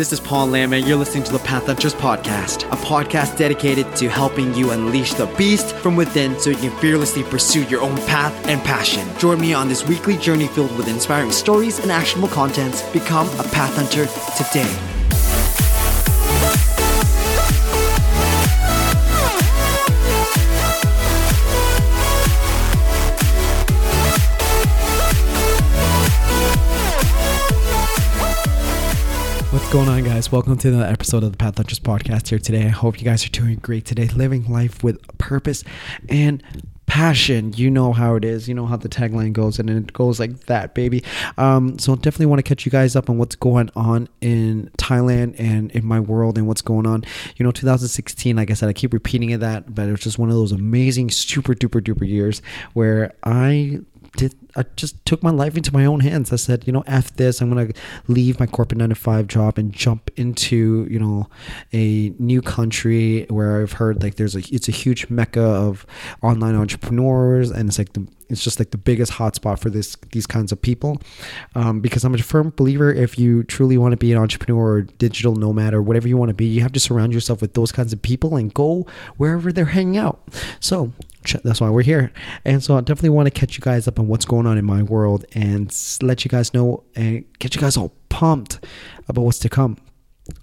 This is Paul Lam, and you're listening to the Path Hunters Podcast, a podcast dedicated to helping you unleash the beast from within so you can fearlessly pursue your own path and passion. Join me on this weekly journey filled with inspiring stories and actionable contents. Become a Path Hunter today. Going on, guys? Welcome to another episode of the Path Hunters podcast here today. I hope you guys are doing great today, living life with purpose and passion. You know how it is. You know how the tagline goes, and it goes like that, baby. Um, so definitely want to catch you guys up on what's going on in Thailand and in my world and what's going on. You know, 2016. Like I said, I keep repeating that, but it was just one of those amazing, super duper duper years where I did I just took my life into my own hands. I said, you know, f this. I'm gonna leave my corporate nine to five job and jump into you know a new country where I've heard like there's a it's a huge mecca of online entrepreneurs and it's like the it's just like the biggest hotspot for this these kinds of people. Um, because i'm a firm believer if you truly want to be an entrepreneur or digital nomad or whatever you want to be you have to surround yourself with those kinds of people and go wherever they're hanging out. So that's why we're here. And so i definitely want to catch you guys up on what's going on in my world and let you guys know and get you guys all pumped about what's to come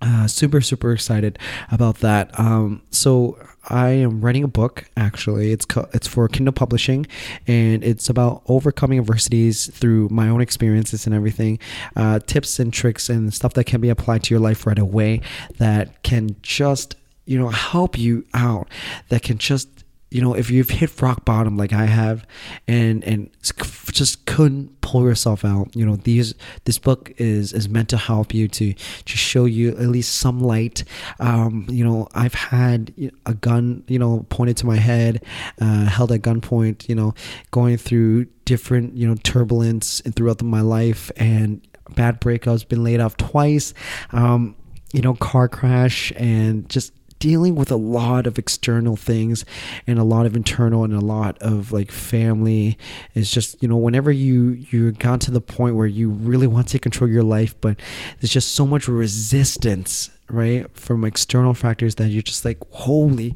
uh, super super excited about that um, so I am writing a book. Actually, it's co- it's for Kindle Publishing, and it's about overcoming adversities through my own experiences and everything, uh, tips and tricks and stuff that can be applied to your life right away that can just you know help you out. That can just you know if you've hit rock bottom like i have and and just couldn't pull yourself out you know these this book is is meant to help you to to show you at least some light. Um you know i've had a gun you know pointed to my head uh, held at gunpoint you know going through different you know turbulence throughout my life and bad breakups been laid off twice um you know car crash and just dealing with a lot of external things and a lot of internal and a lot of like family. Is just you know whenever you you got to the point where you really want to control your life but there's just so much resistance right from external factors that you're just like holy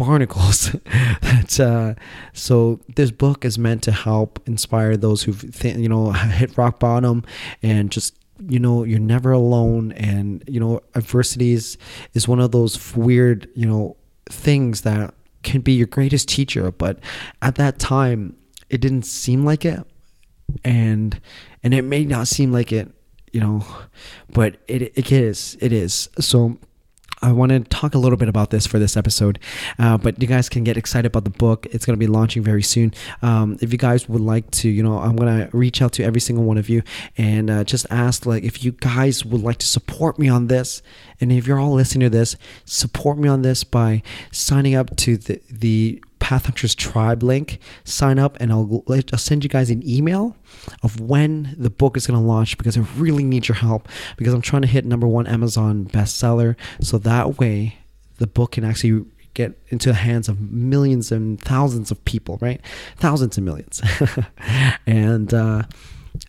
barnacles. That uh, so this book is meant to help inspire those who've th- you know hit rock bottom and just you know you're never alone. And you know adversities is one of those weird you know things that can be your greatest teacher. But at that time it didn't seem like it. And and it may not seem like it you know but it it is it is. So I want to talk a little bit about this for this episode, uh, but you guys can get excited about the book. It's going to be launching very soon. Um, if you guys would like to, you know, I'm going to reach out to every single one of you and uh, just ask, like, if you guys would like to support me on this, and if you're all listening to this, support me on this by signing up to the the Path Hunters Tribe link. Sign up, and I'll, I'll send you guys an email of when the book is going to launch because I really need your help because I'm trying to hit number one Amazon bestseller. So that way, the book can actually get into the hands of millions and thousands of people, right? Thousands and millions. and, uh,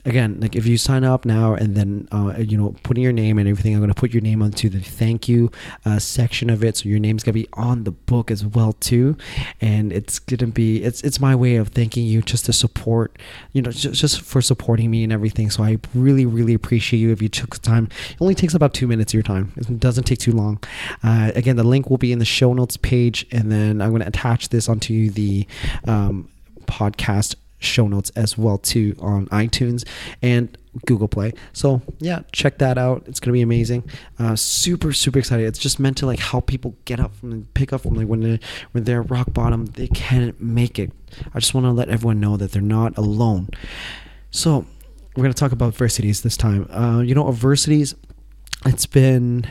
again, like if you sign up now and then uh, you know putting your name and everything, I'm gonna put your name onto the thank you uh, section of it, so your name's gonna be on the book as well too, and it's gonna be it's it's my way of thanking you just to support, you know, just, just for supporting me and everything. So I really really appreciate you if you took the time. It only takes about two minutes of your time. It doesn't take too long. Uh, again, the link will be in the show notes page, and then I'm gonna attach this onto the um, podcast show notes as well too on iTunes and Google Play. So yeah, check that out. It's gonna be amazing. Uh, super super excited. It's just meant to like help people get up from the pick up from like when they when they're rock bottom, they can't make it. I just want to let everyone know that they're not alone. So we're gonna talk about adversities this time. Uh, you know, adversities. It's been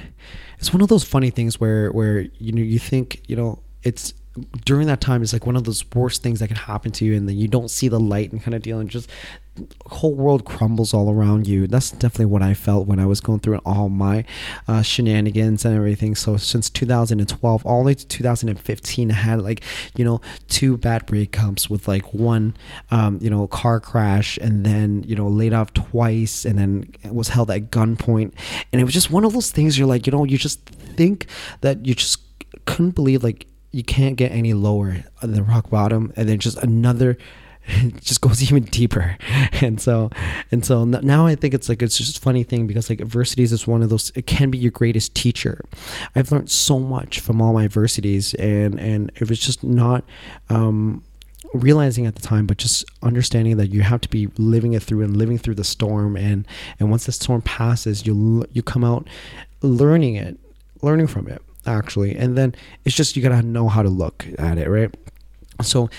it's one of those funny things where where you know you think you know it's during that time it's like one of those worst things that can happen to you and then you don't see the light and kind of deal and just whole world crumbles all around you. That's definitely what I felt when I was going through all my uh, shenanigans and everything. So since 2012 all the way to 2015, I had like you know two bad breakups with like one um, you know car crash and then you know laid off twice and then was held at gunpoint and it was just one of those things you're like you know you just think that you just couldn't believe like you can't get any lower than rock bottom and then just another it just goes even deeper. And so and so now i think it's like it's just a funny thing because like adversities is one of those it can be your greatest teacher. I've learned so much from all my adversities and and it was just not um realizing at the time but just understanding that you have to be living it through and living through the storm. And and once the storm passes you you come out learning it learning from it actually. And then it's just you gotta know how to look at it right? So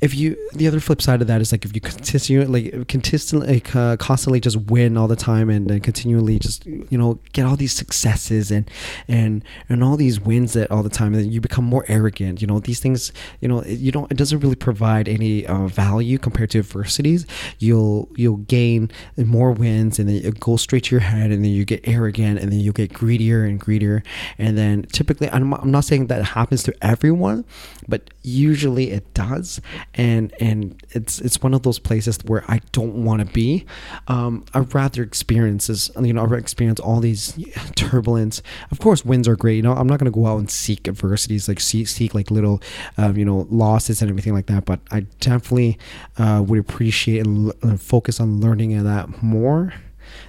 if you the other flip side of that is like if you like consistently uh, constantly just win all the time and, and continually just you know get all these successes and and and all these wins that all the time and then you become more arrogant you know these things you know you don't it doesn't really provide any uh, value compared to adversities. You'll you'll gain more wins and then it goes straight to your head and then you get arrogant and then you get greedier and greedier. And then typically I'm, I'm not saying that happens to everyone but usually it does and and it's it's one of those places where I don't want to be. Um, I'd rather experiences, you know, I experience all these turbulence. Of course, wins are great. You know, I'm not to go out and seek adversities, like seek, seek like little, um, you know, losses and everything like that. But I definitely uh, would appreciate and l- focus on learning that more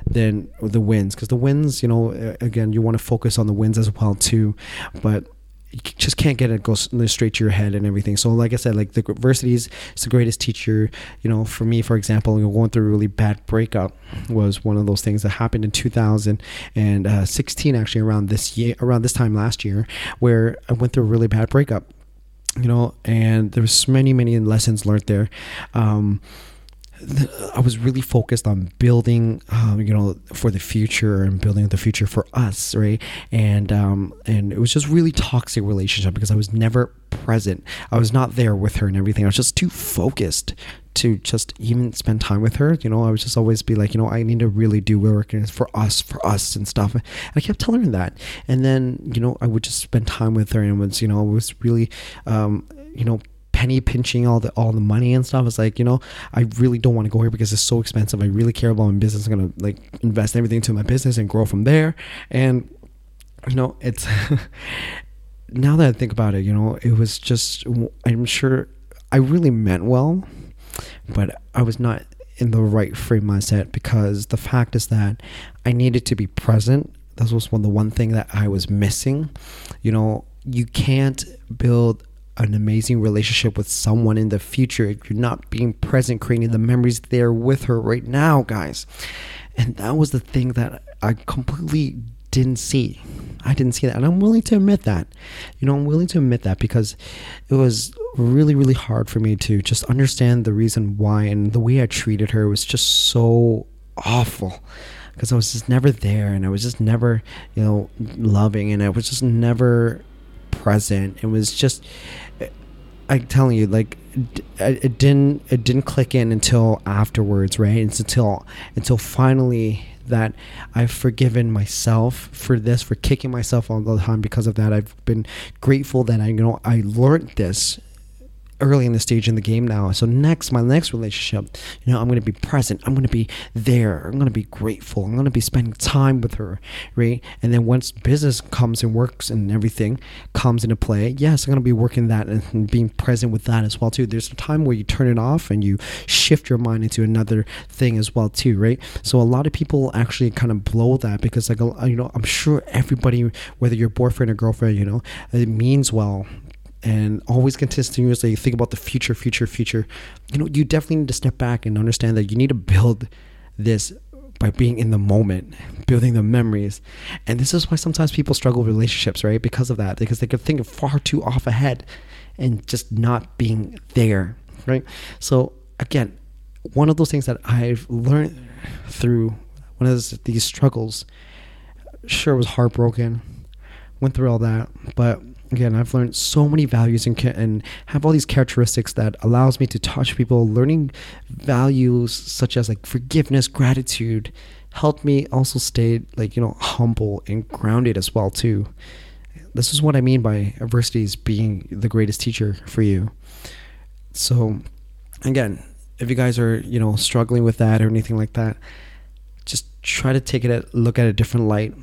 than the wins because the wins you know again you want to focus on the wins as well too but you just can't get it go straight to your head and everything. So, like I said, like the adversity is the greatest teacher. You know, for me, for example, going through a really bad breakup was one of those things that happened in 2016, actually around this year, around this time last year, where I went through a really bad breakup. You know, and there's many, many lessons learned there. Um, I was really focused on building, um, you know, for the future and building the future for us, right? And um, and it was just really toxic relationship because I was never present. I was not there with her and everything. I was just too focused to just even spend time with her. You know, I was just always be like, you know, I need to really do work for us, for us and stuff. And I kept telling her that. And then, you know, I would just spend time with her and was, you know, it was really, um, you know, penny pinching all the all the money and stuff. It's like you know, I really don't want to go here because it's so expensive. I really care about my business. I'm gonna like invest everything into my business and grow from there. And you know, it's now that I think about it, you know, it was just I'm sure I really meant well, but I was not in the right frame mindset because the fact is that I needed to be present. That was one the one thing that I was missing. You know, you can't build an amazing relationship with someone in the future if you're not being present, creating the memories there with her right now, guys. And that was the thing that I completely didn't see. I didn't see that. And I'm willing to admit that. You know, I'm willing to admit that because it was really, really hard for me to just understand the reason why and the way I treated her was just so awful because I was just never there and I was just never, you know, loving and I was just never present. It was just, I'm telling you, like it didn't it didn't click in until afterwards, right? It's until until finally that I've forgiven myself for this, for kicking myself all the time because of that. I've been grateful that I you know I learned this early in the stage in the game now. So next, my next relationship, you know, I'm to be present. I'm to be there. I'm to be grateful. I'm to be spending time with her, right? And then once business comes and works and everything comes into play, yes, I'm to be working that and being present with that as well too. There's a time where you turn it off and you shift your mind into another thing as well too, right? So a lot of people actually kind of blow that because like you know, I'm sure everybody, whether you're boyfriend or girlfriend, you know, it means well and always continuously think about the future, future, future, you know, you definitely need to step back and understand that you need to build this by being in the moment, building the memories. And this is why sometimes people struggle with relationships, right? Because of that, because they could think far too off ahead and just not being there, right? So, again, one of those things that I've learned through one of these struggles, sure was heartbroken, went through all that, but again i've learned so many values and, and have all these characteristics that allows me to touch people learning values such as like forgiveness gratitude helped me also stay like you know humble and grounded as well too. This is what i mean by adversities being the greatest teacher for you. So again if you guys are you know struggling with that or anything like that just try to take it at, look at a different light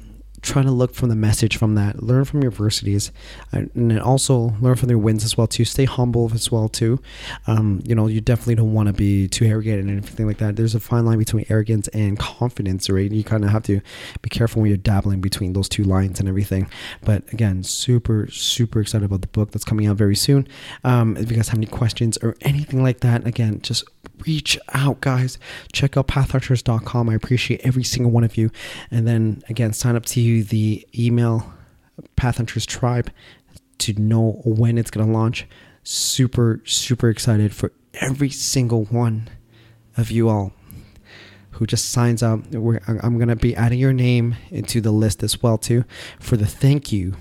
trying to look from the message from that. Learn from your adversities and then also learn from their wins as well too. Stay humble as well too. Um, you know you definitely don't want to be too arrogant and anything like that. There's a fine line between arrogance and confidence right? You kind of have to be careful when you're dabbling between those two lines and everything. But again super super excited about the book that's coming out very soon. Um, if you guys have any questions or anything like that again just reach out, guys. Check out pathhunters.com. I appreciate every single one of you. And then again, sign up to the email Pathhunters Tribe to know when it's going to launch. Super, super excited for every single one of you all who just signs up. We're, I'm going to be adding your name into the list as well too for the thank you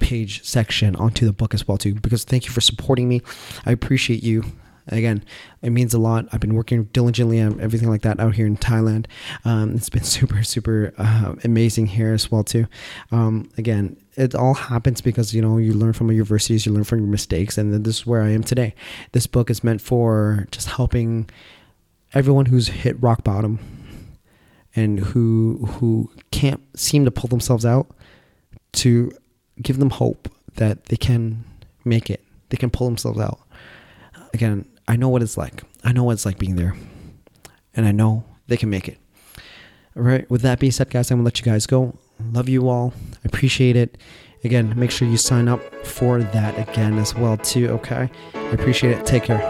page section onto the book as well too because thank you for supporting me. I appreciate you. Again, it means a lot. I've been working diligently on everything like that out here in Thailand. Um, it's been super, super uh, amazing here as well too. Um, again, it all happens because you know you learn from your adversities, you learn from your mistakes, and this is where I am today. This book is meant for just helping everyone who's hit rock bottom and who who can't seem to pull themselves out to give them hope that they can make it. They can pull themselves out. Again, I know what it's like. I know what it's like being there. And I know they can make it. All right. With that being said, guys, I'm going to let you guys go. Love you all. I appreciate it. Again, make sure you sign up for that again as well too, okay? I appreciate it. Take care.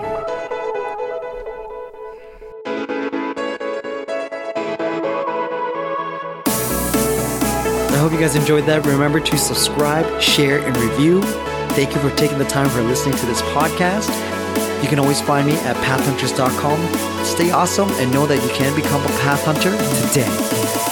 I hope you guys enjoyed that. Remember to subscribe, share, and review. Thank you for taking the time for listening to this podcast. You can always find me at pathhunters.com. Stay awesome and know that you can become a path hunter today.